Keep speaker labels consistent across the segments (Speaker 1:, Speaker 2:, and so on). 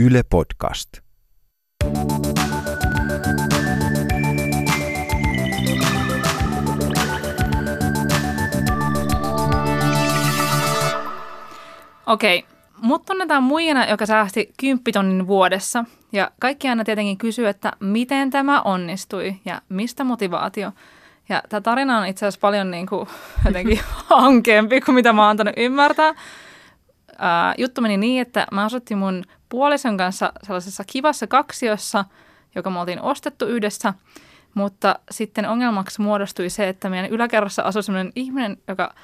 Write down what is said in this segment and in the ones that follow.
Speaker 1: Yle Podcast.
Speaker 2: Okei, mut tunnetaan muijana, joka säästi 10 tonnin vuodessa. Ja kaikki aina tietenkin kysyy, että miten tämä onnistui ja mistä motivaatio. Ja tämä tarina on itse asiassa paljon niin kuin, jotenkin hankeampi kuin mitä mä oon antanut ymmärtää. Ää, juttu meni niin, että mä asuttiin mun puolison kanssa sellaisessa kivassa kaksiossa, joka me oltiin ostettu yhdessä. Mutta sitten ongelmaksi muodostui se, että meidän yläkerrassa asui sellainen ihminen, joka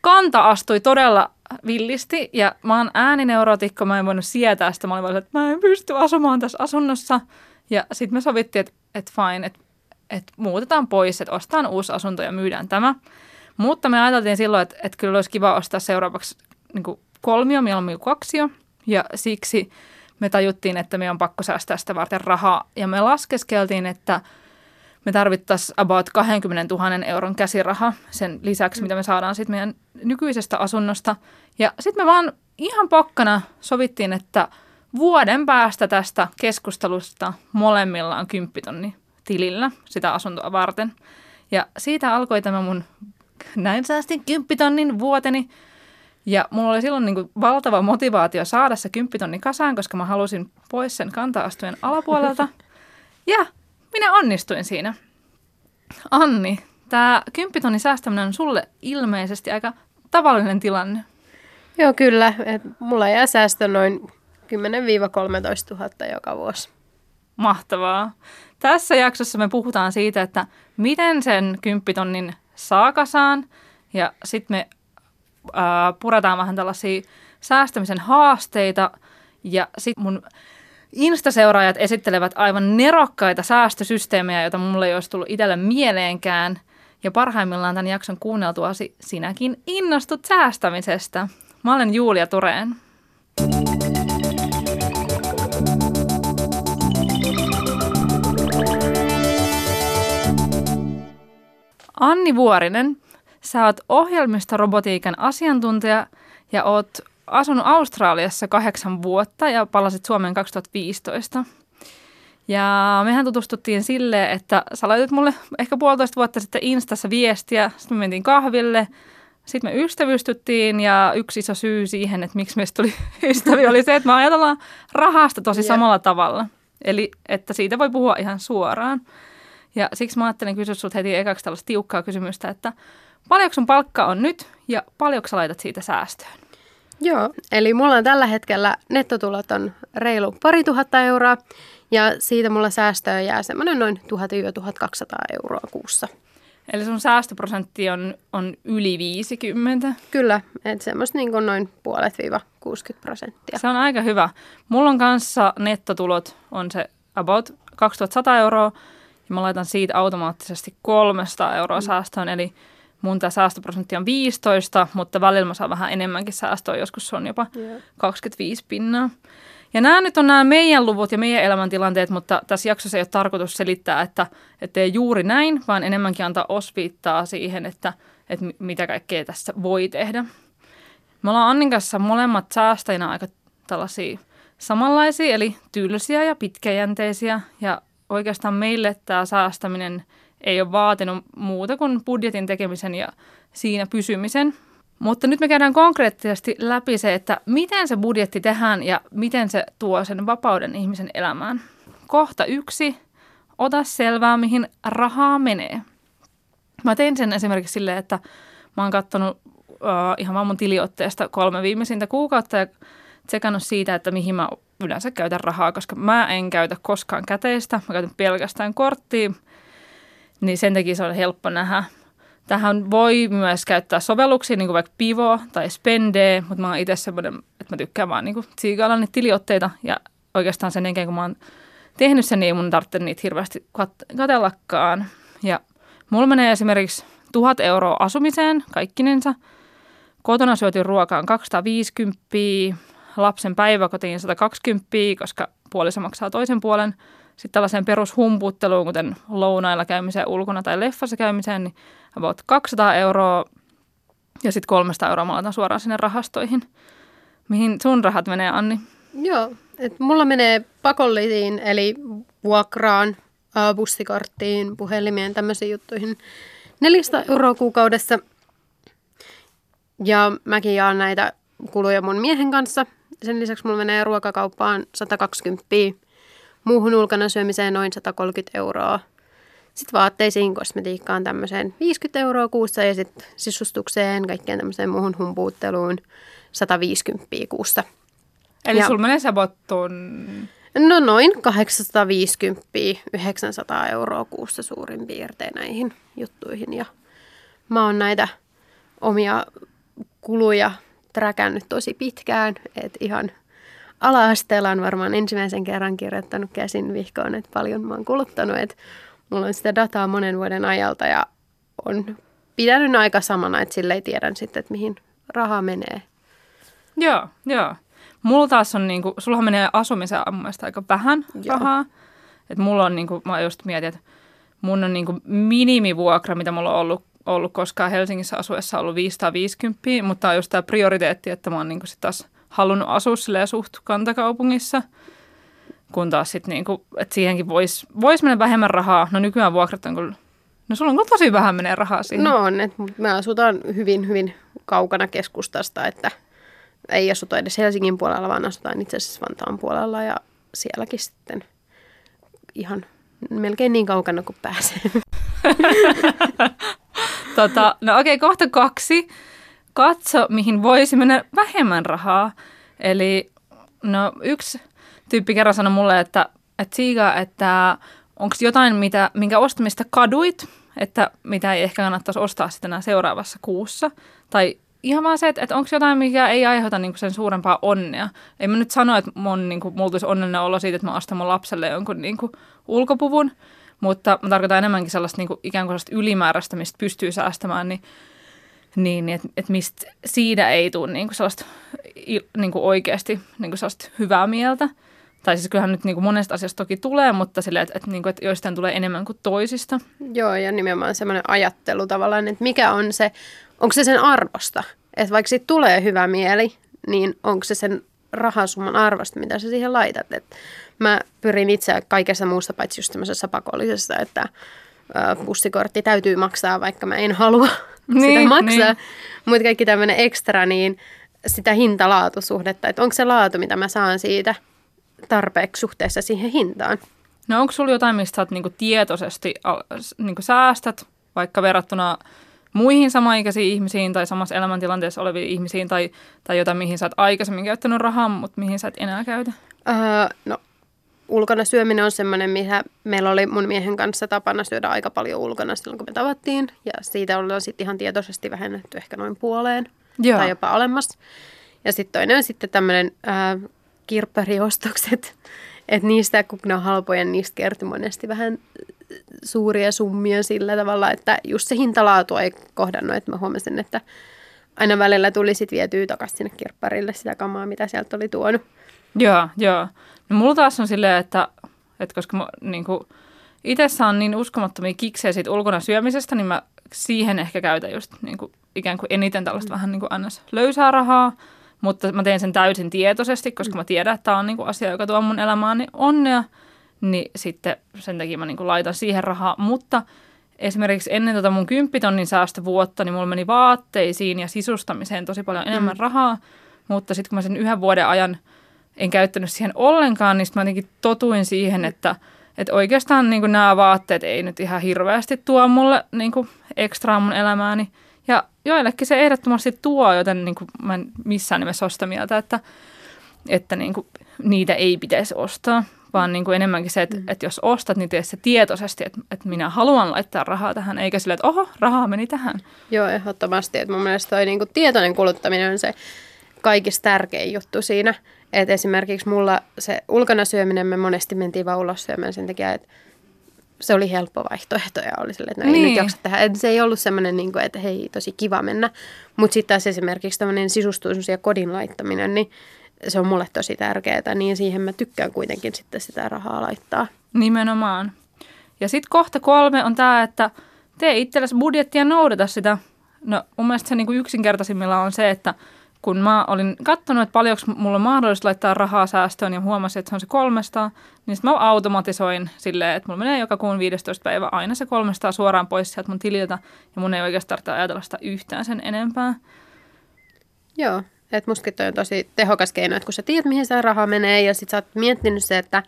Speaker 2: kanta astui todella villisti ja mä oon äänineurotikko, mä en voinut sietää sitä. Mä olin vaan, että mä en pysty asumaan tässä asunnossa. Ja sitten me sovittiin, että, että fine, että, että muutetaan pois, että ostetaan uusi asunto ja myydään tämä. Mutta me ajateltiin silloin, että, että kyllä olisi kiva ostaa seuraavaksi niin kuin kolmio, mieluummin kaksio. Ja siksi me tajuttiin, että me on pakko säästää sitä varten rahaa. Ja me laskeskeltiin, että me tarvittaisiin about 20 000 euron käsiraha sen lisäksi, mitä me saadaan sitten meidän nykyisestä asunnosta. Ja sitten me vaan ihan pokkana sovittiin, että vuoden päästä tästä keskustelusta molemmilla on 10 tonni tilillä sitä asuntoa varten. Ja siitä alkoi tämä mun näin säästin 10 tonnin vuoteni. Ja mulla oli silloin niin kuin valtava motivaatio saada se 10 tonni kasaan, koska mä halusin pois sen kanta-astujen alapuolelta. Ja minä onnistuin siinä. Anni, tämä 10 tonnin säästäminen on sulle ilmeisesti aika tavallinen tilanne.
Speaker 3: Joo, kyllä. Et mulla jää säästö noin 10-13 000 joka vuosi.
Speaker 2: Mahtavaa. Tässä jaksossa me puhutaan siitä, että miten sen 10 tonnin saa kasaan ja sitten me ää, purataan vähän tällaisia säästämisen haasteita ja sitten mun Insta-seuraajat esittelevät aivan nerokkaita säästösysteemejä, joita mulle ei olisi tullut itselle mieleenkään. Ja parhaimmillaan tämän jakson kuunneltuasi sinäkin innostut säästämisestä. Mä olen Julia Tureen. Anni Vuorinen, sä oot ohjelmistorobotiikan asiantuntija ja oot asunut Australiassa kahdeksan vuotta ja palasit Suomeen 2015. Ja mehän tutustuttiin silleen, että sä laitit mulle ehkä puolitoista vuotta sitten Instassa viestiä, sitten me mentiin kahville, sitten me ystävystyttiin ja yksi iso syy siihen, että miksi meistä tuli ystäviä, oli se, että me ajatellaan rahasta tosi yeah. samalla tavalla. Eli että siitä voi puhua ihan suoraan. Ja siksi mä ajattelin kysyä sinulta heti ekaksi tällaista tiukkaa kysymystä, että paljonko sun palkka on nyt ja paljonko sä laitat siitä säästöön?
Speaker 3: Joo, eli mulla on tällä hetkellä nettotulot on reilu pari tuhatta euroa ja siitä mulla säästöä jää semmoinen noin 1000-1200 euroa kuussa.
Speaker 2: Eli sun säästöprosentti on, on yli 50?
Speaker 3: Kyllä, että semmoista niin kuin noin puolet viiva 60 prosenttia.
Speaker 2: Se on aika hyvä. Mulla on kanssa nettotulot on se about 2100 euroa ja mä laitan siitä automaattisesti 300 euroa mm. säästöön, eli mun tämä säästöprosentti on 15, mutta välillä mä saan vähän enemmänkin säästöä, joskus se on jopa yeah. 25 pinnaa. Ja nämä nyt on nämä meidän luvut ja meidän elämäntilanteet, mutta tässä jaksossa ei ole tarkoitus selittää, että, että ei juuri näin, vaan enemmänkin antaa osviittaa siihen, että, että mitä kaikkea tässä voi tehdä. Me ollaan Annin kanssa molemmat säästäjinä aika tällaisia samanlaisia, eli tylsiä ja pitkäjänteisiä. Ja oikeastaan meille tämä säästäminen – ei ole vaatinut muuta kuin budjetin tekemisen ja siinä pysymisen. Mutta nyt me käydään konkreettisesti läpi se, että miten se budjetti tehdään ja miten se tuo sen vapauden ihmisen elämään. Kohta yksi, ota selvää, mihin rahaa menee. Mä tein sen esimerkiksi silleen, että mä oon katsonut uh, ihan vaan mun tiliotteesta kolme viimeisintä kuukautta ja tsekannut siitä, että mihin mä yleensä käytän rahaa, koska mä en käytä koskaan käteistä, mä käytän pelkästään korttia niin sen takia se on helppo nähdä. Tähän voi myös käyttää sovelluksia, niin kuin vaikka Pivo tai Spende, mutta mä oon itse semmoinen, että mä tykkään vaan niin tsiikailla niitä tiliotteita ja oikeastaan sen jälkeen, kun mä oon tehnyt sen, niin ei mun tarvitse niitä hirveästi kat- katellakaan. Ja mulla menee esimerkiksi tuhat euroa asumiseen kaikkinensa. Kotona syötyyn ruokaan 250, lapsen päiväkotiin 120, koska puoliso maksaa toisen puolen – sitten tällaiseen perushumputteluun, kuten lounailla käymiseen ulkona tai leffassa käymiseen, niin about 200 euroa ja sitten 300 euroa mä laitan suoraan sinne rahastoihin. Mihin sun rahat menee, Anni?
Speaker 3: Joo, että mulla menee pakollisiin, eli vuokraan, bussikorttiin, puhelimien, tämmöisiin juttuihin 400 euroa kuukaudessa. Ja mäkin jaan näitä kuluja mun miehen kanssa. Sen lisäksi mulla menee ruokakauppaan 120 muuhun ulkona syömiseen noin 130 euroa. Sitten vaatteisiin, kosmetiikkaan tämmöiseen 50 euroa kuussa ja sitten sisustukseen, kaikkeen tämmöiseen muuhun humpuutteluun 150 kuussa.
Speaker 2: Eli ja, sulla menee se botton...
Speaker 3: No noin 850-900 euroa kuussa suurin piirtein näihin juttuihin. Ja mä oon näitä omia kuluja träkännyt tosi pitkään, että ihan ala-asteella on varmaan ensimmäisen kerran kirjoittanut käsin vihkoon, että paljon mä oon kuluttanut, että mulla on sitä dataa monen vuoden ajalta ja on pitänyt aika samana, että sille ei tiedän sitten, että mihin raha menee.
Speaker 2: Joo, joo. Mulla taas on, niinku, sullahan menee asumisen ammasta aika vähän joo. rahaa. Että mulla on, niinku, mä just mietin, että mun on niinku minimivuokra, mitä mulla on ollut, ollut koskaan Helsingissä asuessa ollut 550, mutta on just tämä prioriteetti, että mä oon niinku sit taas halunnut asua suht kantakaupungissa – kun taas sitten niinku, että siihenkin voisi vois mennä vähemmän rahaa. No nykyään vuokrat on kyllä, no sulla on kyllä tosi vähän menee rahaa siihen.
Speaker 3: No on, että me asutaan hyvin, hyvin kaukana keskustasta, että ei asuta edes Helsingin puolella, vaan asutaan itse asiassa Vantaan puolella ja sielläkin sitten ihan melkein niin kaukana kuin pääsee.
Speaker 2: tota, no okei, okay, kohta kaksi. Katso, mihin voisi mennä vähemmän rahaa. Eli no yksi tyyppi kerran sanoi mulle, että, että Siiga, että onko jotain, mitä, minkä ostamista kaduit, että mitä ei ehkä kannattaisi ostaa sitten enää seuraavassa kuussa. Tai ihan vaan se, että, että onko jotain, mikä ei aiheuta niin sen suurempaa onnea. Ei mä nyt sano, että mun, niin kuin, mulla tulisi onnellinen olo siitä, että mä ostan mun lapselle jonkun niin kuin, ulkopuvun, mutta mä tarkoitan enemmänkin sellaista niin kuin, ikään kuin sellaista ylimääräistä, mistä pystyy säästämään, niin niin, että et mistä siitä ei tule niin kuin sellaista niin kuin oikeasti niin kuin sellaista hyvää mieltä. Tai siis kyllähän nyt niin kuin monesta asiasta toki tulee, mutta sille, että, että, niin kuin, että joistain tulee enemmän kuin toisista.
Speaker 3: Joo, ja nimenomaan semmoinen ajattelu tavallaan, että mikä on se, onko se sen arvosta? Että vaikka siitä tulee hyvä mieli, niin onko se sen rahasumman arvosta, mitä sä siihen laitat. Et mä pyrin itse kaikessa muusta paitsi just tämmöisessä pakollisessa, että bussikortti täytyy maksaa, vaikka mä en halua niin, sitä maksaa. Niin. Mutta kaikki tämmöinen ekstra, niin sitä hinta-laatusuhdetta, että onko se laatu, mitä mä saan siitä – tarpeeksi suhteessa siihen hintaan.
Speaker 2: No onko sulla jotain, mistä sä niinku tietoisesti niinku säästät, vaikka verrattuna muihin samaikäisiin ihmisiin tai samassa elämäntilanteessa oleviin ihmisiin tai, tai jotain, mihin sä oot aikaisemmin käyttänyt rahaa, mutta mihin sä et enää käytä?
Speaker 3: Öö, no ulkona syöminen on semmoinen, mikä meillä oli mun miehen kanssa tapana syödä aika paljon ulkona silloin, kun me tavattiin. Ja siitä ollaan sitten ihan tietoisesti vähennetty ehkä noin puoleen Joo. tai jopa olemassa. Ja sitten toinen on sitten tämmöinen äh, kirppariostokset. Että niistä, kun ne on halpoja, niin niistä kertoo monesti vähän suuria summia sillä tavalla, että just se hintalaatu ei kohdannut. Että mä huomasin, että aina välillä tuli sitten vietyä takaisin sinne kirpparille sitä kamaa, mitä sieltä oli tuonut.
Speaker 2: Joo, joo. No mulla taas on silleen, että, että koska mä niin kuin, itse saan niin uskomattomia kiksejä siitä ulkona syömisestä, niin mä siihen ehkä käytän just niin kuin, ikään kuin eniten tällaista mm. vähän niin kuin annas löysää rahaa. Mutta mä teen sen täysin tietoisesti, koska mä tiedän, että tämä on niinku asia, joka tuo mun elämääni onnea. Niin sitten sen takia mä niinku laitan siihen rahaa. Mutta esimerkiksi ennen tota mun kymppitonnin säästövuotta, niin mulla meni vaatteisiin ja sisustamiseen tosi paljon enemmän mm. rahaa. Mutta sitten kun mä sen yhden vuoden ajan en käyttänyt siihen ollenkaan, niin sitten mä jotenkin totuin siihen, että, että oikeastaan niin nämä vaatteet ei nyt ihan hirveästi tuo mulle niin ekstraa mun elämääni. Ja joillekin se ehdottomasti tuo, joten niin kuin mä en missään nimessä ole sitä mieltä, että, että niin kuin niitä ei pitäisi ostaa, vaan niin kuin enemmänkin se, että, mm. että jos ostat, niin tee se tietoisesti, että, että minä haluan laittaa rahaa tähän, eikä sille, että oho, rahaa meni tähän.
Speaker 3: Joo, ehdottomasti. Että mun mielestä toi niin kuin tietoinen kuluttaminen on se kaikista tärkein juttu siinä. Että esimerkiksi mulla se ulkona syöminen, me monesti mentiin vaan ulos syömään sen takia, että se oli helppo vaihtoehto ja oli silleen, että no ei niin. nyt jaksa tehdä. Et se ei ollut semmoinen, niin kuin, että hei, tosi kiva mennä. Mutta sitten taas esimerkiksi tämmöinen sisustuisuus ja kodin laittaminen, niin se on mulle tosi tärkeää, niin siihen mä tykkään kuitenkin sitten sitä rahaa laittaa.
Speaker 2: Nimenomaan. Ja sitten kohta kolme on tämä, että tee itsellesi budjettia noudata sitä. No mun mielestä se niin kuin yksinkertaisimmilla on se, että kun mä olin katsonut, että paljonko mulla on mahdollista laittaa rahaa säästöön ja huomasin, että se on se 300, niin sitten mä automatisoin silleen, että mulla menee joka kuun 15 päivä aina se 300 suoraan pois sieltä mun tililtä ja mun ei oikeastaan tarvitse ajatella sitä yhtään sen enempää.
Speaker 3: Joo, että mustakin toi on tosi tehokas keino, että kun sä tiedät, mihin se raha menee ja sit sä oot miettinyt se, että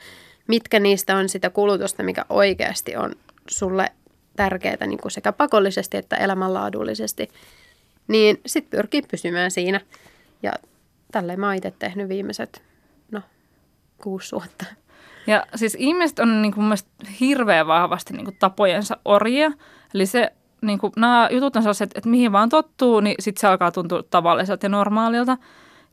Speaker 3: mitkä niistä on sitä kulutusta, mikä oikeasti on sulle tärkeää niin sekä pakollisesti että elämänlaadullisesti, niin sitten pyrkii pysymään siinä. Ja tälleen mä itse tehnyt viimeiset, no, kuusi vuotta.
Speaker 2: Ja siis ihmiset on niin kuin hirveän vahvasti niin kuin tapojensa orjia. Eli se, niin kuin, nämä jutut on sellaiset, että mihin vaan tottuu, niin sitten se alkaa tuntua tavalliselta ja normaalilta.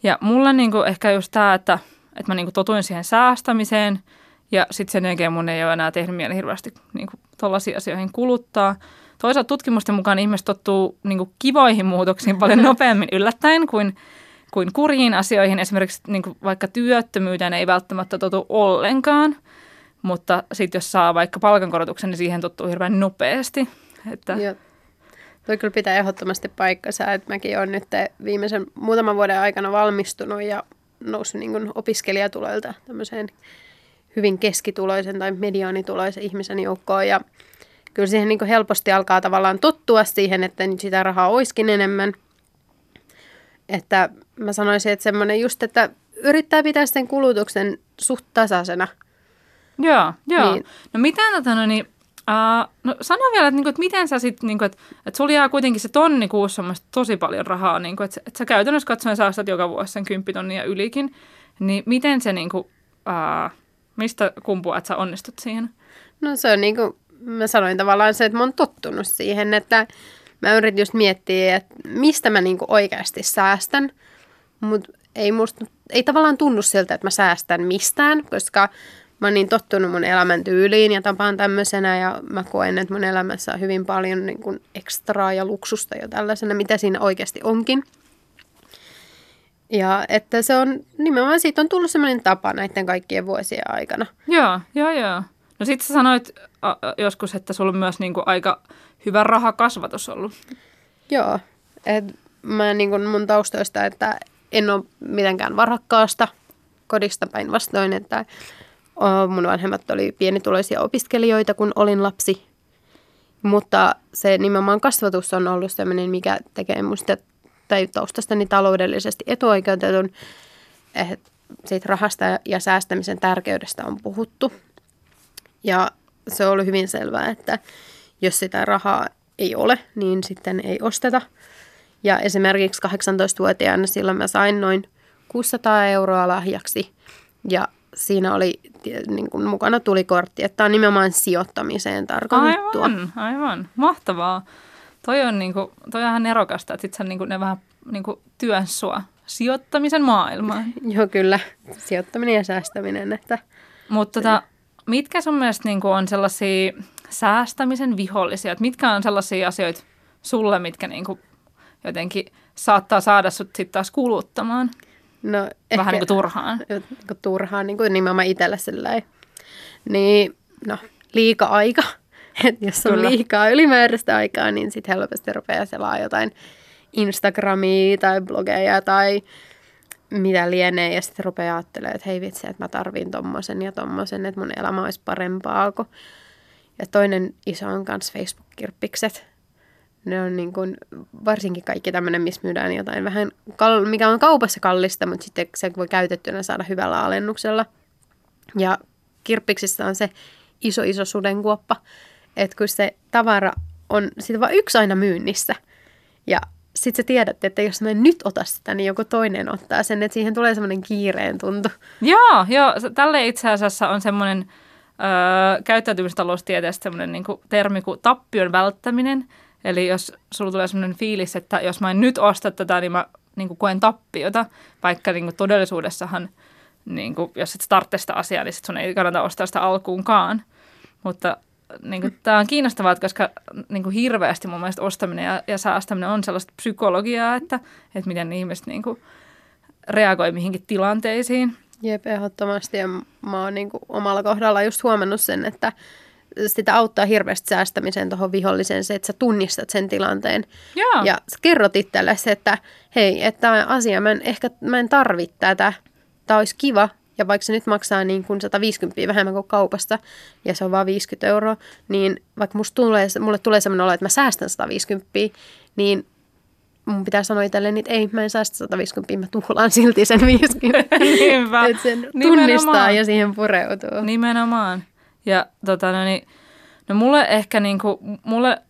Speaker 2: Ja mulle niin kuin ehkä just tämä, että, että mä niin kuin totuin siihen säästämiseen – ja sitten sen jälkeen mun ei ole enää tehnyt mieli hirveästi niin tuollaisiin asioihin kuluttaa. Toisaalta tutkimusten mukaan ihmiset tottuu niin kuin kivoihin muutoksiin paljon nopeammin yllättäen kuin, kuin kurjiin asioihin. Esimerkiksi niin kuin vaikka työttömyyteen ei välttämättä totu ollenkaan, mutta sitten jos saa vaikka palkankorotuksen, niin siihen tottuu hirveän nopeasti. Että...
Speaker 3: Joo. Toi kyllä pitää ehdottomasti paikkansa, että mäkin olen nyt viimeisen muutaman vuoden aikana valmistunut ja noussut niin opiskelijatuloilta tämmöiseen hyvin keskituloisen tai mediaanituloisen ihmisen joukkoon ja kyllä siihen niin helposti alkaa tavallaan tottua siihen, että nyt sitä rahaa olisikin enemmän. Että mä sanoisin, että semmoinen just, että yrittää pitää sen kulutuksen suht tasaisena.
Speaker 2: Joo, joo. Niin. No miten tota, no niin, uh, no sano vielä, että, niinku, että miten sä sitten, niinku, että, että sulla jää kuitenkin se tonni kuussa tosi paljon rahaa, niinku, että, että sä käytännössä katsoen saastat joka vuosi sen kymppitonnia ylikin, niin miten se niinku, uh, Mistä kumpuaa, että sä onnistut siihen?
Speaker 3: No se on niin kuin mä sanoin tavallaan se, että mä oon tottunut siihen, että mä yritin just miettiä, että mistä mä niin kuin oikeasti säästän, mutta ei, ei tavallaan tunnu siltä, että mä säästän mistään, koska mä oon niin tottunut mun elämän tyyliin ja tapaan tämmöisenä ja mä koen, että mun elämässä on hyvin paljon niin kuin ekstraa ja luksusta jo tällaisena, mitä siinä oikeasti onkin. Ja että se on, nimenomaan siitä on tullut semmoinen tapa näiden kaikkien vuosien aikana.
Speaker 2: Joo, joo, joo. No sit sä sanoit joskus, että sulla on myös niinku aika hyvä rahakasvatus ollut.
Speaker 3: Joo, et mä niin kuin mun taustoista, että en ole mitenkään varakkaasta kodista päinvastoin, että mun vanhemmat oli pienituloisia opiskelijoita, kun olin lapsi. Mutta se nimenomaan kasvatus on ollut sellainen, mikä tekee musta tai taustastani taloudellisesti etuoikeutetun. Siitä rahasta ja säästämisen tärkeydestä on puhuttu. Ja se ollut hyvin selvää, että jos sitä rahaa ei ole, niin sitten ei osteta. Ja esimerkiksi 18-vuotiaana silloin mä sain noin 600 euroa lahjaksi ja siinä oli niin kuin mukana tulikortti, että tämä on nimenomaan sijoittamiseen tarkoitettua.
Speaker 2: Aivan, aivan. Mahtavaa. Toi on, niinku, toi on ihan nerokasta, että sit sä niinku, ne vähän niinku, työn sua sijoittamisen maailmaan.
Speaker 3: Joo, kyllä. Sijoittaminen ja säästäminen. Että
Speaker 2: Mutta tota, mitkä sun mielestä niinku, on sellaisia säästämisen vihollisia? Et mitkä on sellaisia asioita sulle, mitkä niinku, jotenkin saattaa saada sut sitten taas kuluttamaan? No, Vähän ehkä, niin kuin turhaan. Niin
Speaker 3: kuin turhaan, niin kuin nimenomaan itselle sellainen. Niin, no, liika aika että jos on Kyllä. liikaa ylimääräistä aikaa, niin sitten helposti rupeaa selaa jotain Instagramia tai blogeja tai mitä lienee. Ja sitten rupeaa ajattelemaan, että hei vitsi, että mä tarvin tommosen ja tommosen, että mun elämä olisi parempaa. Kun... Ja toinen iso on myös Facebook-kirppikset. Ne on niin kuin, varsinkin kaikki tämmöinen, missä myydään jotain vähän, kal- mikä on kaupassa kallista, mutta sitten se voi käytettynä saada hyvällä alennuksella. Ja kirppiksissä on se iso iso sudenkuoppa, että kun se tavara on sitten vain yksi aina myynnissä ja sitten sä tiedät, että jos mä en nyt ota sitä, niin joku toinen ottaa sen, että siihen tulee semmoinen kiireen tuntu.
Speaker 2: Joo, joo. Tälle itse asiassa on semmoinen öö, käyttäytymistaloustieteestä semmoinen niin termi kuin tappion välttäminen. Eli jos sulla tulee semmoinen fiilis, että jos mä en nyt osta tätä, niin mä niin kuin koen tappiota, vaikka niin kuin todellisuudessahan, niin kuin, jos et startte sitä asiaa, niin sit sun ei kannata ostaa sitä alkuunkaan. Mutta niin kuin, tämä on kiinnostavaa, koska niin kuin hirveästi mun mielestä ostaminen ja, ja säästäminen on sellaista psykologiaa, että, että miten ihmiset niin kuin, reagoi mihinkin tilanteisiin.
Speaker 3: Jep, ehdottomasti. Ja mä oon niin kuin omalla kohdalla just huomannut sen, että sitä auttaa hirveästi säästämiseen tuohon viholliseen se, että sä tunnistat sen tilanteen.
Speaker 2: Joo.
Speaker 3: Ja kerrot itsellesi, että hei, että tämä asia, mä en, ehkä mä en tarvitse tätä. Tämä olisi kiva, ja vaikka se nyt maksaa niin kuin 150 vähemmän kuin kaupasta, ja se on vain 50 euroa, niin vaikka musta tulee, mulle tulee sellainen olo, että mä säästän 150, niin mun pitää sanoa itselleni, että ei, mä en säästä 150, mä tuhlaan silti sen 50.
Speaker 2: Niinpä.
Speaker 3: että sen tunnistaa ja siihen pureutuu.
Speaker 2: Nimenomaan. Ja tota, no, niin, no mulle ehkä niinku, mulle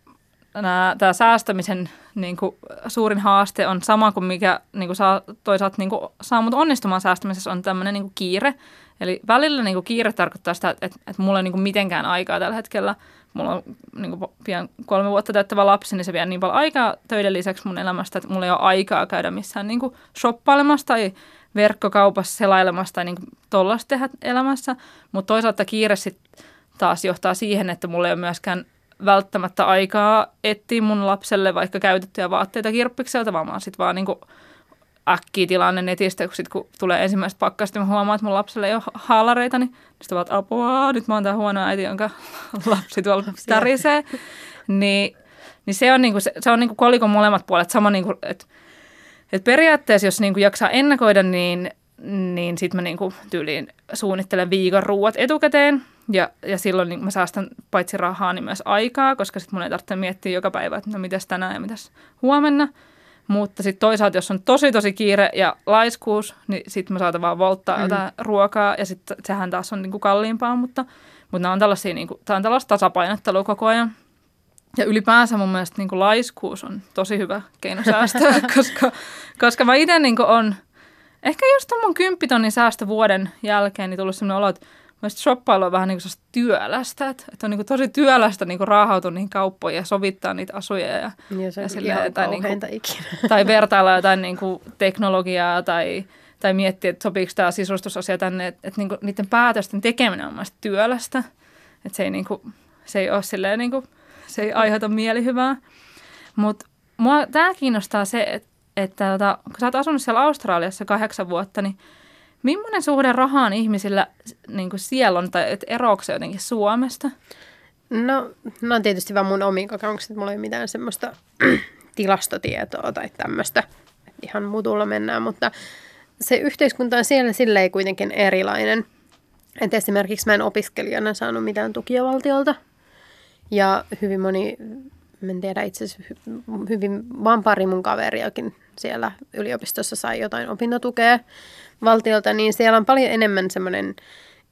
Speaker 2: tämä säästämisen niin kuin, suurin haaste on sama kuin mikä niin kuin saa, toisaalta niin kuin, saa mut onnistumaan säästämisessä on tämmöinen niin kiire. Eli välillä niin kuin, kiire tarkoittaa sitä, että, että, että mulla ei niin kuin, mitenkään aikaa tällä hetkellä. Mulla on niin kuin, pian kolme vuotta täyttävä lapsi, niin se vie niin paljon aikaa töiden lisäksi mun elämästä, että mulla ei ole aikaa käydä missään niin kuin, shoppailemassa tai verkkokaupassa selailemassa tai niin tollaista tehdä elämässä. Mutta toisaalta kiire sitten taas johtaa siihen, että mulla ei ole myöskään välttämättä aikaa etsiä mun lapselle vaikka käytettyjä vaatteita kirppikseltä, vaan mä oon sit vaan niinku äkkiä tilanne netistä, kun, sit, kun tulee ensimmäiset pakkasta, mä huomaan, että mun lapselle ei ole haalareita, niin sitten vaan, apua, nyt mä oon tää huono äiti, jonka lapsi tuolla tärisee. Niin, niin se on, niinku, se, se on niinku kolikon molemmat puolet. Sama niinku, että et periaatteessa, jos niinku jaksaa ennakoida, niin, niin sitten mä niinku tyyliin suunnittelen viikon ruuat etukäteen. Ja, ja silloin niin mä säästän paitsi rahaa, niin myös aikaa, koska sitten mun ei tarvitse miettiä joka päivä, että no mitäs tänään ja mitäs huomenna. Mutta sitten toisaalta, jos on tosi tosi kiire ja laiskuus, niin sitten mä saatan vaan volttaa mm. jotain ruokaa ja sitten sehän taas on niinku kalliimpaa, mutta, mutta nämä on tällaisia, niinku, tämä on tällaista tasapainottelua koko ajan. Ja ylipäänsä mun mielestä niinku laiskuus on tosi hyvä keino säästää, koska, koska mä itse niinku on, ehkä just mun kymppitonnin säästö vuoden jälkeen, niin tullut sellainen olo, että Mielestäni shoppailu on vähän niin kuin työlästä, että, että on niin kuin tosi työlästä niin kuin raahautua niihin kauppoihin ja sovittaa niitä asuja. Ja,
Speaker 3: ja se on ja silleen, tai, niin kuin, ikinä.
Speaker 2: tai vertailla jotain niin kuin teknologiaa tai, tai miettiä, että sopiiko tämä sisustusasia tänne, että, että niin kuin, niiden päätösten tekeminen on mielestäni työlästä. Että se ei, niin kuin, se ei ole silleen, niin kuin, se ei aiheuta mielihyvää. Mutta mua tämä kiinnostaa se, että, että tota, kun sä oot asunut siellä Australiassa kahdeksan vuotta, niin – Millainen suhde rahaan ihmisillä niin kuin siellä on, tai eroako se jotenkin Suomesta?
Speaker 3: No, no on tietysti vaan mun omiin kokemukset. Mulla ei ole mitään semmoista tilastotietoa tai tämmöistä. Ihan mutulla mennään, mutta se yhteiskunta on siellä silleen kuitenkin erilainen. Et esimerkiksi mä en opiskelijana saanut mitään tukia valtiolta. Ja hyvin moni, en tiedä itse asiassa hyvin, vaan pari mun kaveriakin siellä yliopistossa sai jotain opintotukea valtiolta, niin siellä on paljon enemmän semmoinen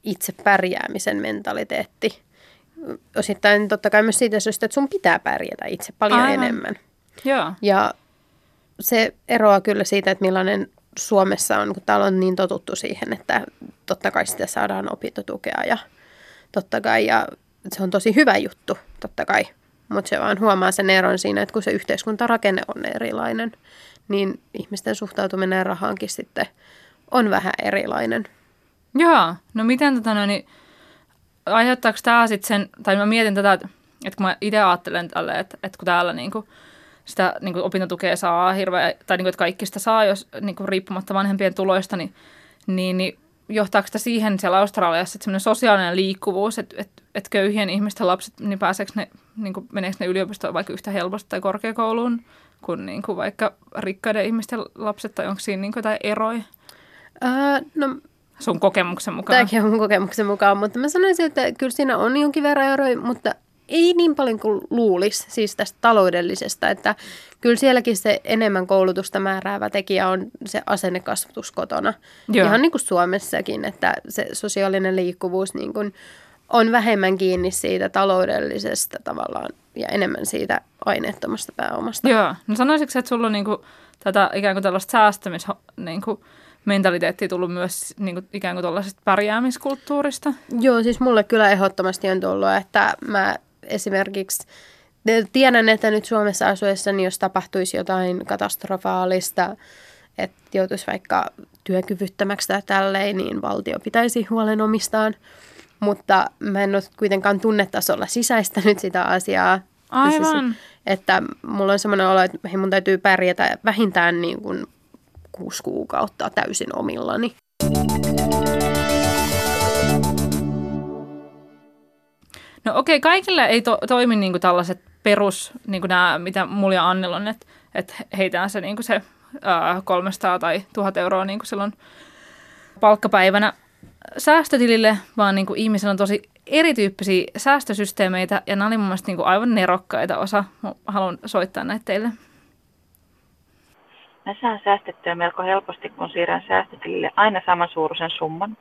Speaker 3: itse pärjäämisen mentaliteetti. Osittain totta kai myös siitä syystä, että sun pitää pärjätä itse paljon Aivan. enemmän.
Speaker 2: Joo.
Speaker 3: Ja se eroaa kyllä siitä, että millainen Suomessa on, kun täällä on niin totuttu siihen, että totta kai sitä saadaan opintotukea ja totta kai, ja se on tosi hyvä juttu, totta kai. Mutta se vaan huomaa sen eron siinä, että kun se yhteiskuntarakenne on erilainen, niin ihmisten suhtautuminen rahaankin sitten on vähän erilainen.
Speaker 2: Joo, no miten tota no, niin, aiheuttaako tämä sitten sen, tai mä mietin tätä, että, kun mä itse ajattelen tälle, että, että kun täällä niinku, sitä niinku opintotukea saa hirveä, tai niinku, että kaikki sitä saa, jos niinku, riippumatta vanhempien tuloista, niin, niin, niin johtaako sitä siihen siellä Australiassa, että semmoinen sosiaalinen liikkuvuus, että, että, että köyhien ihmisten lapset, niin pääseekö ne, niin kuin, meneekö ne yliopistoon vaikka yhtä helposti tai korkeakouluun kuin, niin kuin vaikka rikkaiden ihmisten lapset, tai onko siinä niin kuin jotain eroja?
Speaker 3: Uh, no,
Speaker 2: Sun kokemuksen mukaan.
Speaker 3: Tämäkin on mun kokemuksen mukaan, mutta mä sanoisin, että kyllä siinä on jonkin verran eroja, mutta ei niin paljon kuin luulisi siis tästä taloudellisesta, että kyllä sielläkin se enemmän koulutusta määräävä tekijä on se asennekasvatus kotona. Joo. Ihan niin kuin Suomessakin, että se sosiaalinen liikkuvuus niin kuin on vähemmän kiinni siitä taloudellisesta tavallaan ja enemmän siitä aineettomasta pääomasta.
Speaker 2: Joo, no sanoisitko, että sulla on niin kuin tätä ikään kuin tällaista säästämis... Niin kuin mentaliteetti tullut myös niin kuin, ikään kuin tuollaisesta pärjäämiskulttuurista?
Speaker 3: Joo, siis mulle kyllä ehdottomasti on tullut, että mä esimerkiksi tiedän, että nyt Suomessa asuessa, niin jos tapahtuisi jotain katastrofaalista, että joutuisi vaikka työkyvyttömäksi tai tälleen, niin valtio pitäisi huolen omistaan. Mutta mä en ole kuitenkaan tunnetasolla sisäistänyt sitä asiaa.
Speaker 2: Aivan. Siis,
Speaker 3: että mulla on semmoinen olo, että mun täytyy pärjätä vähintään niin kuin kuusi kuukautta täysin omillani.
Speaker 2: No okei, okay, kaikille ei to, toimi niin kuin tällaiset perus, niin kuin nämä, mitä mulla ja Annilla on, että, että heitään se, niin kuin se ää, 300 tai 1000 euroa niin kuin silloin palkkapäivänä säästötilille, vaan niin kuin ihmisillä on tosi erityyppisiä säästösysteemeitä ja nämä oli mun mielestä niin kuin aivan nerokkaita osa. Mä haluan soittaa näitä teille.
Speaker 1: Mä saan säästettyä melko helposti, kun siirrän säästötilille aina saman suuruisen summan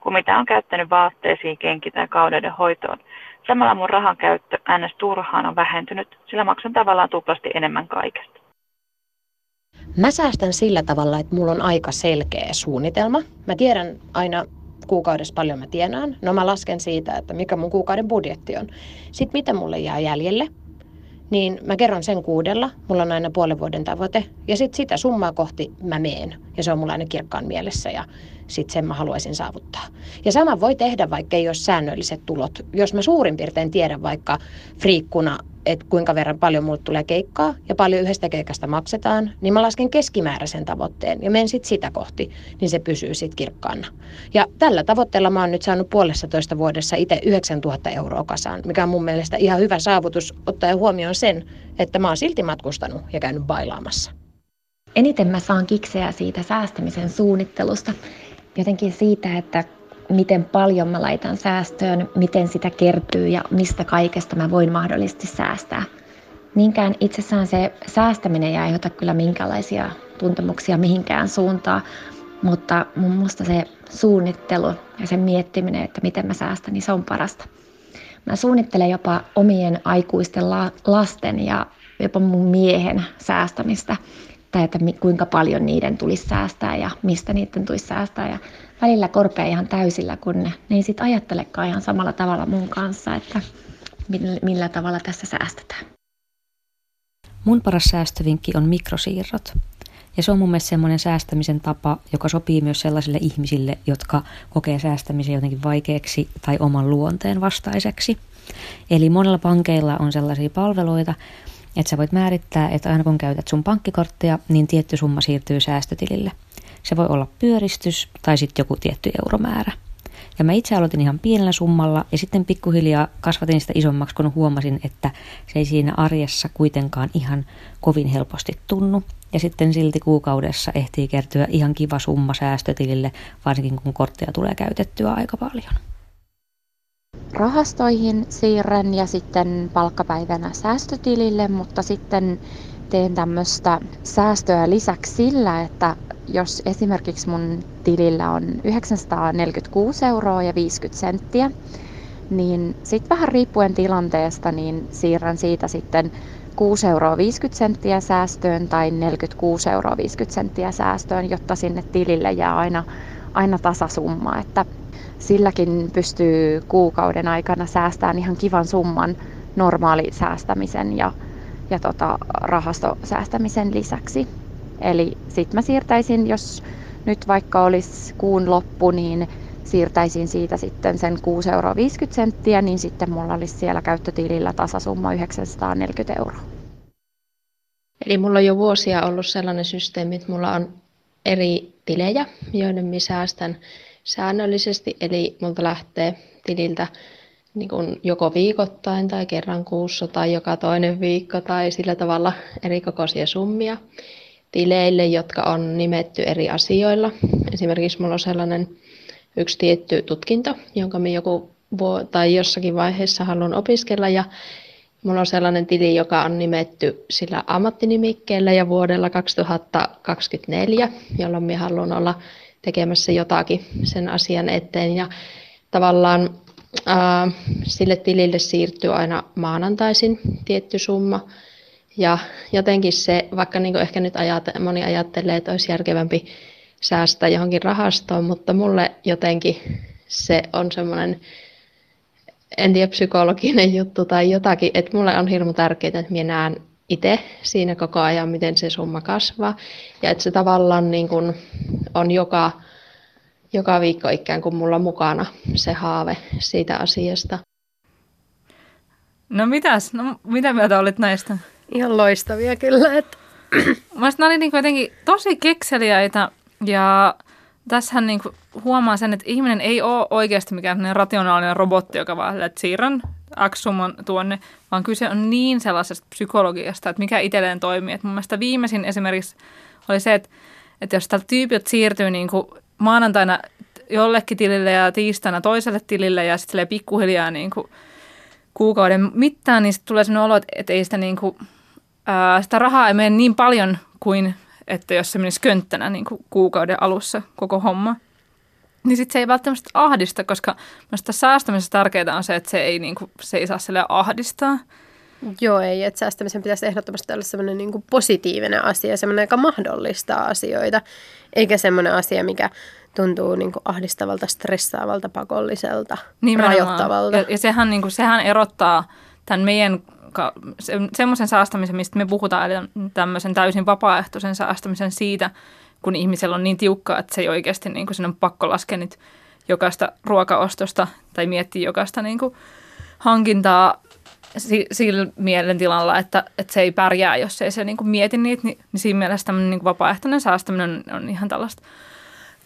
Speaker 1: kuin mitä on käyttänyt vaatteisiin, kenki tai kaudeiden hoitoon. Samalla mun rahan käyttö ns. turhaan on vähentynyt, sillä maksan tavallaan tuplasti enemmän kaikesta.
Speaker 4: Mä säästän sillä tavalla, että mulla on aika selkeä suunnitelma. Mä tiedän aina kuukaudessa paljon mä tienaan. No mä lasken siitä, että mikä mun kuukauden budjetti on. Sitten mitä mulle jää jäljelle, niin mä kerron sen kuudella. Mulla on aina puolen vuoden tavoite. Ja sitten sitä summaa kohti mä meen. Ja se on mulla aina kirkkaan mielessä ja sitten sen mä haluaisin saavuttaa. Ja sama voi tehdä, vaikka ei ole säännölliset tulot. Jos mä suurin piirtein tiedän vaikka friikkuna, että kuinka verran paljon mulle tulee keikkaa ja paljon yhdestä keikasta maksetaan, niin mä lasken keskimääräisen tavoitteen ja menen sitten sitä kohti, niin se pysyy sitten kirkkaana. Ja tällä tavoitteella mä oon nyt saanut puolessa toista vuodessa itse 9000 euroa kasaan, mikä on mun mielestä ihan hyvä saavutus, ottaen huomioon sen, että mä oon silti matkustanut ja käynyt bailaamassa.
Speaker 5: Eniten mä saan kiksejä siitä säästämisen suunnittelusta. Jotenkin siitä, että miten paljon mä laitan säästöön, miten sitä kertyy ja mistä kaikesta mä voin mahdollisesti säästää. Niinkään itsessään se säästäminen ei aiheuta kyllä minkälaisia tuntemuksia mihinkään suuntaan, mutta mun mielestä se suunnittelu ja sen miettiminen, että miten mä säästän, niin se on parasta. Mä suunnittelen jopa omien aikuisten la- lasten ja jopa mun miehen säästämistä, tai että kuinka paljon niiden tulisi säästää ja mistä niiden tulisi säästää. Ja välillä korpea ihan täysillä, kun ne, ne ei sitten ajattelekaan ihan samalla tavalla mun kanssa, että millä, millä tavalla tässä säästetään.
Speaker 6: Mun paras säästövinkki on mikrosiirrot. Ja se on mun mielestä semmoinen säästämisen tapa, joka sopii myös sellaisille ihmisille, jotka kokee säästämisen jotenkin vaikeaksi tai oman luonteen vastaiseksi. Eli monella pankeilla on sellaisia palveluita, että sä voit määrittää, että aina kun käytät sun pankkikorttia, niin tietty summa siirtyy säästötilille – se voi olla pyöristys tai sitten joku tietty euromäärä. Ja mä itse aloitin ihan pienellä summalla ja sitten pikkuhiljaa kasvatin sitä isommaksi, kun huomasin, että se ei siinä arjessa kuitenkaan ihan kovin helposti tunnu. Ja sitten silti kuukaudessa ehtii kertyä ihan kiva summa säästötilille, varsinkin kun korttia tulee käytettyä aika paljon.
Speaker 5: Rahastoihin siirrän ja sitten palkkapäivänä säästötilille, mutta sitten teen tämmöistä säästöä lisäksi sillä, että jos esimerkiksi mun tilillä on 946 euroa ja 50 senttiä, niin sitten vähän riippuen tilanteesta, niin siirrän siitä sitten 6 euroa 50 senttiä säästöön tai 46 euroa 50 senttiä säästöön, jotta sinne tilille jää aina, aina tasasumma, että silläkin pystyy kuukauden aikana säästämään ihan kivan summan normaali säästämisen ja, ja tota, rahastosäästämisen lisäksi. Eli sitten mä siirtäisin, jos nyt vaikka olisi kuun loppu, niin siirtäisin siitä sitten sen 6,50 euroa, senttiä, niin sitten mulla olisi siellä käyttötilillä tasasumma 940 euroa.
Speaker 7: Eli mulla on jo vuosia ollut sellainen systeemi, että mulla on eri tilejä, joiden minä säästän säännöllisesti. Eli multa lähtee tililtä niin kuin joko viikoittain tai kerran kuussa tai joka toinen viikko tai sillä tavalla eri kokoisia summia tileille, jotka on nimetty eri asioilla. Esimerkiksi minulla on sellainen yksi tietty tutkinto, jonka minä joku vuo, tai jossakin vaiheessa haluan opiskella ja Minulla on sellainen tili, joka on nimetty sillä ammattinimikkeellä ja vuodella 2024, jolloin minä haluan olla tekemässä jotakin sen asian eteen. Ja tavallaan ää, sille tilille siirtyy aina maanantaisin tietty summa ja jotenkin se, vaikka niin ehkä nyt ajate, moni ajattelee, että olisi järkevämpi säästää johonkin rahastoon, mutta mulle jotenkin se on semmoinen, en tiedä, psykologinen juttu tai jotakin, että mulle on hirmu tärkeää, että minä näen itse siinä koko ajan, miten se summa kasvaa. Ja että se tavallaan niin kuin on joka, joka viikko ikään kuin mulla mukana se haave siitä asiasta.
Speaker 2: No mitäs? No, mitä mieltä olit näistä?
Speaker 3: Ihan loistavia kyllä. Että.
Speaker 2: Mielestäni ne oli niin jotenkin tosi kekseliäitä ja tässähän niin huomaa sen, että ihminen ei ole oikeasti mikään rationaalinen robotti, joka vaan että siirrän X-summan tuonne, vaan kyse on niin sellaisesta psykologiasta, että mikä itselleen toimii. Et mun mielestä viimeisin esimerkiksi oli se, että, että jos tyypit siirtyy niin kuin maanantaina jollekin tilille ja tiistaina toiselle tilille ja sitten pikkuhiljaa niin kuin kuukauden mittaan, niin tulee sellainen olo, että ei sitä, niin kuin, ää, sitä rahaa ei mene niin paljon kuin että jos se menisi könttänä niin kuin kuukauden alussa koko homma, niin sitten se ei välttämättä ahdista, koska minusta säästämisessä tärkeää on se, että se ei, niin kuin, se ei saa sille ahdistaa.
Speaker 3: Joo, ei, että säästämisen pitäisi ehdottomasti olla sellainen niin positiivinen asia, semmoinen, joka mahdollistaa asioita, eikä semmoinen asia, mikä tuntuu niin kuin ahdistavalta, stressaavalta, pakolliselta, Nimenomaan. rajoittavalta.
Speaker 2: Ja, ja sehän, niin kuin, sehän erottaa tämän meidän se, semmoisen säästämisen, mistä me puhutaan, eli tämmöisen täysin vapaaehtoisen säästämisen siitä, kun ihmisellä on niin tiukkaa, että se ei oikeasti niin kuin, on pakko laskea nyt jokaista ruokaostosta tai miettiä jokaista niin kuin, hankintaa sillä mielentilalla, että, että se ei pärjää, jos ei se niin kuin mieti niitä, niin, niin siinä mielessä tämmöinen niin kuin vapaaehtoinen säästäminen on, on ihan tällaista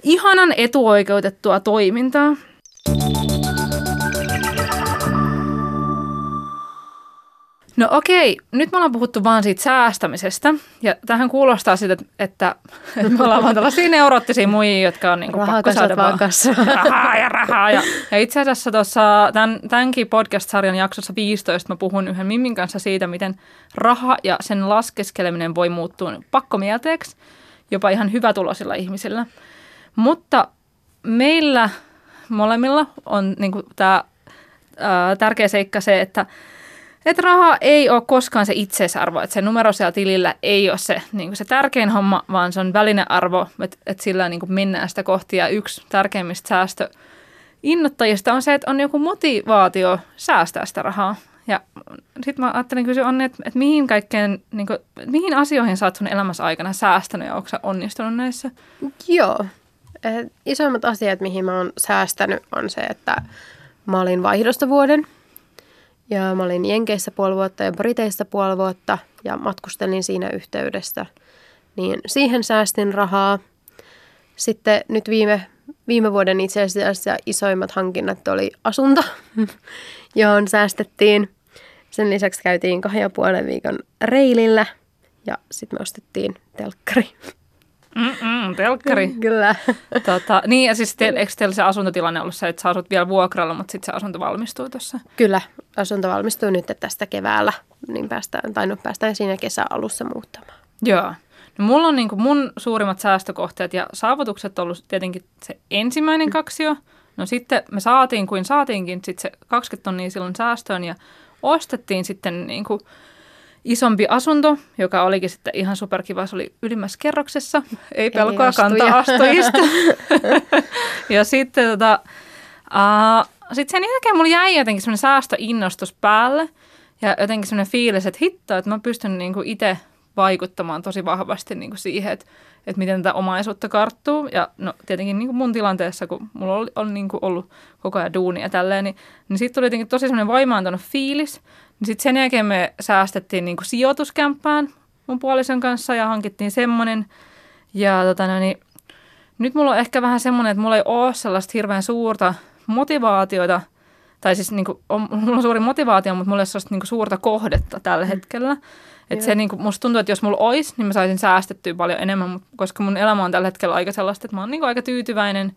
Speaker 2: ihanan etuoikeutettua toimintaa. No okei, nyt me ollaan puhuttu vaan siitä säästämisestä. Ja tähän kuulostaa siitä, että, että me ollaan vaan tällaisia neuroottisia muijia, jotka on niin kuin pakko saada vaan rahaa ja rahaa. Ja, ja itse asiassa tuossa tämän, tämänkin podcast-sarjan jaksossa 15 mä puhun yhden Mimmin kanssa siitä, miten raha ja sen laskeskeleminen voi muuttua pakkomielteeksi jopa ihan hyvätulosilla ihmisillä. Mutta meillä molemmilla on niin tämä tärkeä seikka se, että – että raha ei ole koskaan se itseisarvo, että se numero siellä tilillä ei ole se, niin se tärkein homma, vaan se on välinearvo, että, että sillä niin mennään sitä kohti. Ja yksi tärkeimmistä säästöinnoittajista on se, että on joku motivaatio säästää sitä rahaa. Ja sitten mä ajattelin kysyä Anni, että, että mihin kaikkeen, niin kuin, mihin asioihin sä oot sun elämässä aikana säästänyt ja onko sä onnistunut näissä?
Speaker 3: Joo. Eh, isoimmat asiat, mihin mä oon säästänyt, on se, että mä olin vaihdosta vuoden – ja mä olin Jenkeissä puoli vuotta ja Briteissä puoli vuotta ja matkustelin siinä yhteydessä. Niin siihen säästin rahaa. Sitten nyt viime, viime vuoden itse asiassa isoimmat hankinnat oli asunto, johon säästettiin. Sen lisäksi käytiin kahden ja puolen viikon reilillä ja sitten me ostettiin telkkari.
Speaker 2: Mm-mm, telkkari.
Speaker 3: Kyllä.
Speaker 2: Tota, niin ja siis te, eikö teillä se asuntotilanne ollut se, että sä asut vielä vuokralla, mutta sitten se asunto valmistuu tuossa?
Speaker 3: Kyllä, asunto valmistuu nyt tästä keväällä, niin päästään, tai no, päästään siinä kesäalussa muuttamaan.
Speaker 2: Joo. No mulla on niin kuin mun suurimmat säästökohteet ja saavutukset on ollut tietenkin se ensimmäinen kaksio. No sitten me saatiin kuin saatiinkin sitten se 20 tonnia silloin säästöön ja ostettiin sitten niin kuin isompi asunto, joka olikin sitten ihan superkiva. Se oli ylimmässä kerroksessa, ei pelkoa kantaa astujista. ja sitten tota, uh, sit sen jälkeen mulla jäi jotenkin semmoinen säästöinnostus päälle ja jotenkin semmoinen fiilis, että hitto, että mä pystyn niinku itse vaikuttamaan tosi vahvasti niinku siihen, että, että miten tätä omaisuutta karttuu. Ja no tietenkin niinku mun tilanteessa, kun mulla oli, oli niinku ollut koko ajan duunia tälleen, niin, niin siitä tuli jotenkin tosi semmoinen voimaantunut fiilis. Niin sitten sen jälkeen me säästettiin niin kuin sijoituskämppään mun puolison kanssa ja hankittiin semmoinen. Ja tota, no niin, nyt mulla on ehkä vähän semmoinen, että mulla ei ole sellaista hirveän suurta motivaatiota, tai siis niin kuin, on, mulla on suuri motivaatio, mutta mulla ei ole sellaista niin kuin, suurta kohdetta tällä mm. hetkellä. Että se niin kuin, musta tuntuu, että jos mulla olisi, niin mä saisin säästettyä paljon enemmän, koska mun elämä on tällä hetkellä aika sellaista, että mä oon niin kuin, aika tyytyväinen,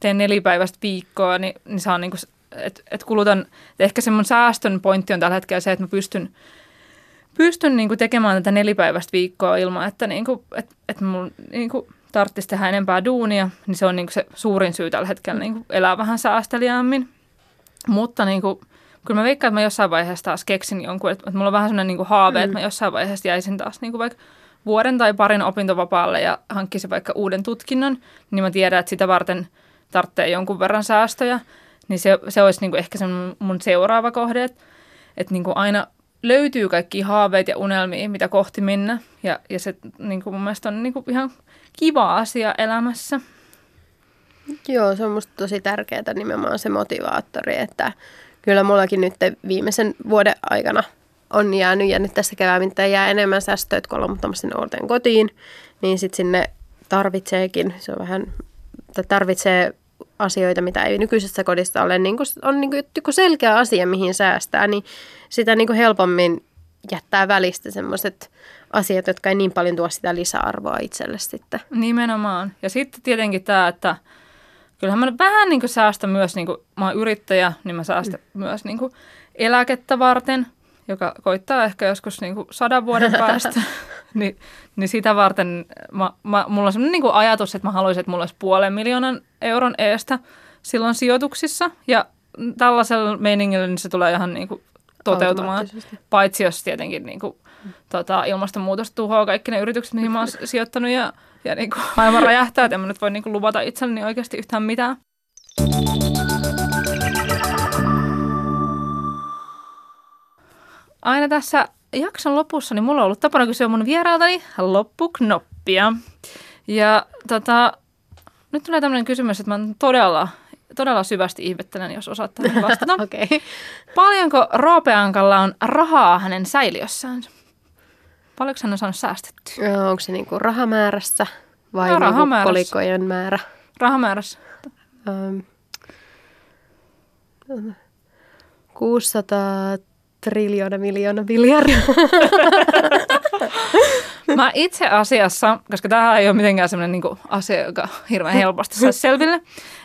Speaker 2: teen nelipäiväistä viikkoa, niin, niin saan niin kuin, että et kulutan, et ehkä se mun säästön pointti on tällä hetkellä se, että mä pystyn, pystyn niin kuin tekemään tätä nelipäiväistä viikkoa ilman, että niin kuin, et, et mun niin kuin tarvitsisi tehdä enempää duunia, niin se on niin kuin se suurin syy tällä hetkellä niin kuin elää vähän säästeliämmin. Mutta niin kuin, kyllä mä veikkaan, että mä jossain vaiheessa taas keksin jonkun, että, että mulla on vähän sellainen niin kuin haave, mm. että mä jossain vaiheessa jäisin taas niin kuin vaikka vuoden tai parin opintovapaalle ja hankkisin vaikka uuden tutkinnon, niin mä tiedän, että sitä varten tarvitsee jonkun verran säästöjä. Niin se, se olisi niin kuin ehkä se mun seuraava kohde, että, että niin kuin aina löytyy kaikki haaveet ja unelmia, mitä kohti mennä. Ja, ja se niin kuin mun mielestä on niin kuin ihan kiva asia elämässä.
Speaker 3: Joo, se on musta tosi tärkeää nimenomaan se motivaattori, että kyllä mullakin nyt viimeisen vuoden aikana on jäänyt ja nyt tässä kevään mittaan jää enemmän säästöä, kun ollaan muuttamassa sinne nuorten kotiin, niin sitten sinne tarvitseekin, se on vähän, tarvitsee asioita, mitä ei nykyisessä kodissa ole, niin kuin, on niin kuin selkeä asia, mihin säästää, niin sitä niin helpommin jättää välistä semmoiset asiat, jotka ei niin paljon tuo sitä lisäarvoa itselle sitten.
Speaker 2: Nimenomaan. Ja sitten tietenkin tämä, että kyllähän mä vähän niin säästän myös, niin kuin, mä oon yrittäjä, niin mä säästän mm. myös niin kuin eläkettä varten, joka koittaa ehkä joskus niin kuin sadan vuoden päästä. Ni, niin sitä varten mä, mä, mulla on sellainen niin kuin ajatus, että mä haluaisin, että mulla olisi puolen miljoonan euron eestä silloin sijoituksissa. Ja tällaisella meiningillä niin se tulee ihan niin kuin toteutumaan. Paitsi jos tietenkin niin kuin, tota, ilmastonmuutos tuhoaa kaikki ne yritykset, mihin mä oon sijoittanut ja, ja niin kuin, maailman räjähtää, että en mä nyt voi niin kuin, luvata itselleni oikeasti yhtään mitään. Aina tässä jakson lopussa niin mulla on ollut tapana kysyä mun vierailtani loppuknoppia. Ja tota, nyt tulee tämmöinen kysymys, että mä todella, todella syvästi ihmettelen, jos osaat tähän vastata.
Speaker 3: okay.
Speaker 2: Paljonko Roopeankalla on rahaa hänen säiliössään? Paljonko hän on saanut säästettyä?
Speaker 3: No, onko se niinku rahamäärässä vai no, rahamäärässä. Niinku kolikojen määrä?
Speaker 2: Rahamäärässä.
Speaker 3: Um, 600 triljoona, miljoona, miljardia.
Speaker 2: Mä itse asiassa, koska tämä ei ole mitenkään sellainen niin asia, joka hirveän helposti saisi selville,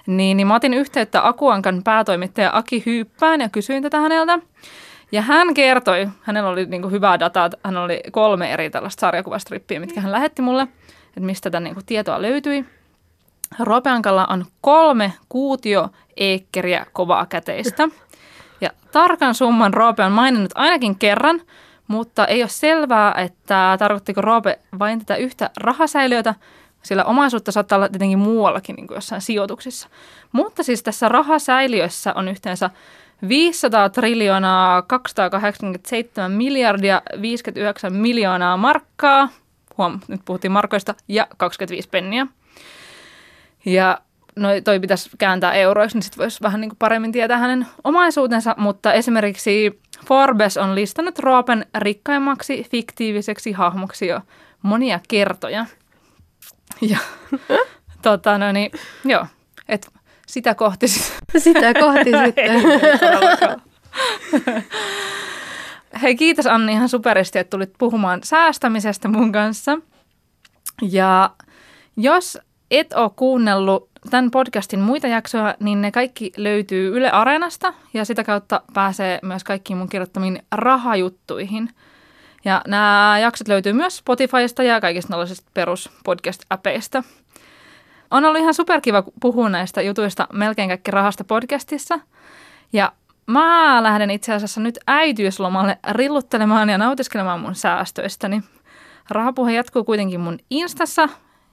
Speaker 2: niin, niin mä otin yhteyttä Akuankan päätoimittaja Aki Hyyppään ja kysyin tätä häneltä. Ja hän kertoi, hänellä oli niin kuin hyvää dataa, hän oli kolme eri tällaista sarjakuvastrippiä, mitkä hän lähetti mulle, että mistä tämän niin kuin tietoa löytyi. Ropeankalla on kolme kuutio eekkeriä kovaa käteistä. Ja tarkan summan Roope on maininnut ainakin kerran, mutta ei ole selvää, että tarkoittiko Roope vain tätä yhtä rahasäiliötä, sillä omaisuutta saattaa olla tietenkin muuallakin niin kuin jossain sijoituksissa. Mutta siis tässä rahasäiliössä on yhteensä 500 triljoonaa 287 miljardia 59 miljoonaa markkaa, huom, nyt puhuttiin markoista, ja 25 penniä. Ja no toi pitäisi kääntää euroiksi, niin sitten voisi vähän niin kuin paremmin tietää hänen omaisuutensa, mutta esimerkiksi Forbes on listannut Roopen rikkaimmaksi fiktiiviseksi hahmoksi jo monia kertoja. Ja tota, no niin, joo, et sitä kohti
Speaker 3: Sitä kohti sitten.
Speaker 2: Hei, kiitos Anni ihan superisti, että tulit puhumaan säästämisestä mun kanssa. Ja jos et ole kuunnellut tämän podcastin muita jaksoja, niin ne kaikki löytyy Yle Areenasta ja sitä kautta pääsee myös kaikkiin mun kirjoittamiin rahajuttuihin. Ja nämä jaksot löytyy myös Spotifysta ja kaikista tällaisista perus podcast-äpeistä. On ollut ihan superkiva puhua näistä jutuista melkein kaikki rahasta podcastissa. Ja mä lähden itse asiassa nyt äitiyslomalle rilluttelemaan ja nautiskelemaan mun säästöistäni. Rahapuhe jatkuu kuitenkin mun Instassa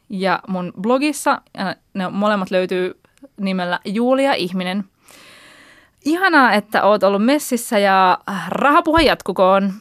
Speaker 2: ja mun blogissa. Ja ne molemmat löytyy nimellä Julia Ihminen. Ihanaa, että oot ollut messissä ja rahapuhe jatkukoon.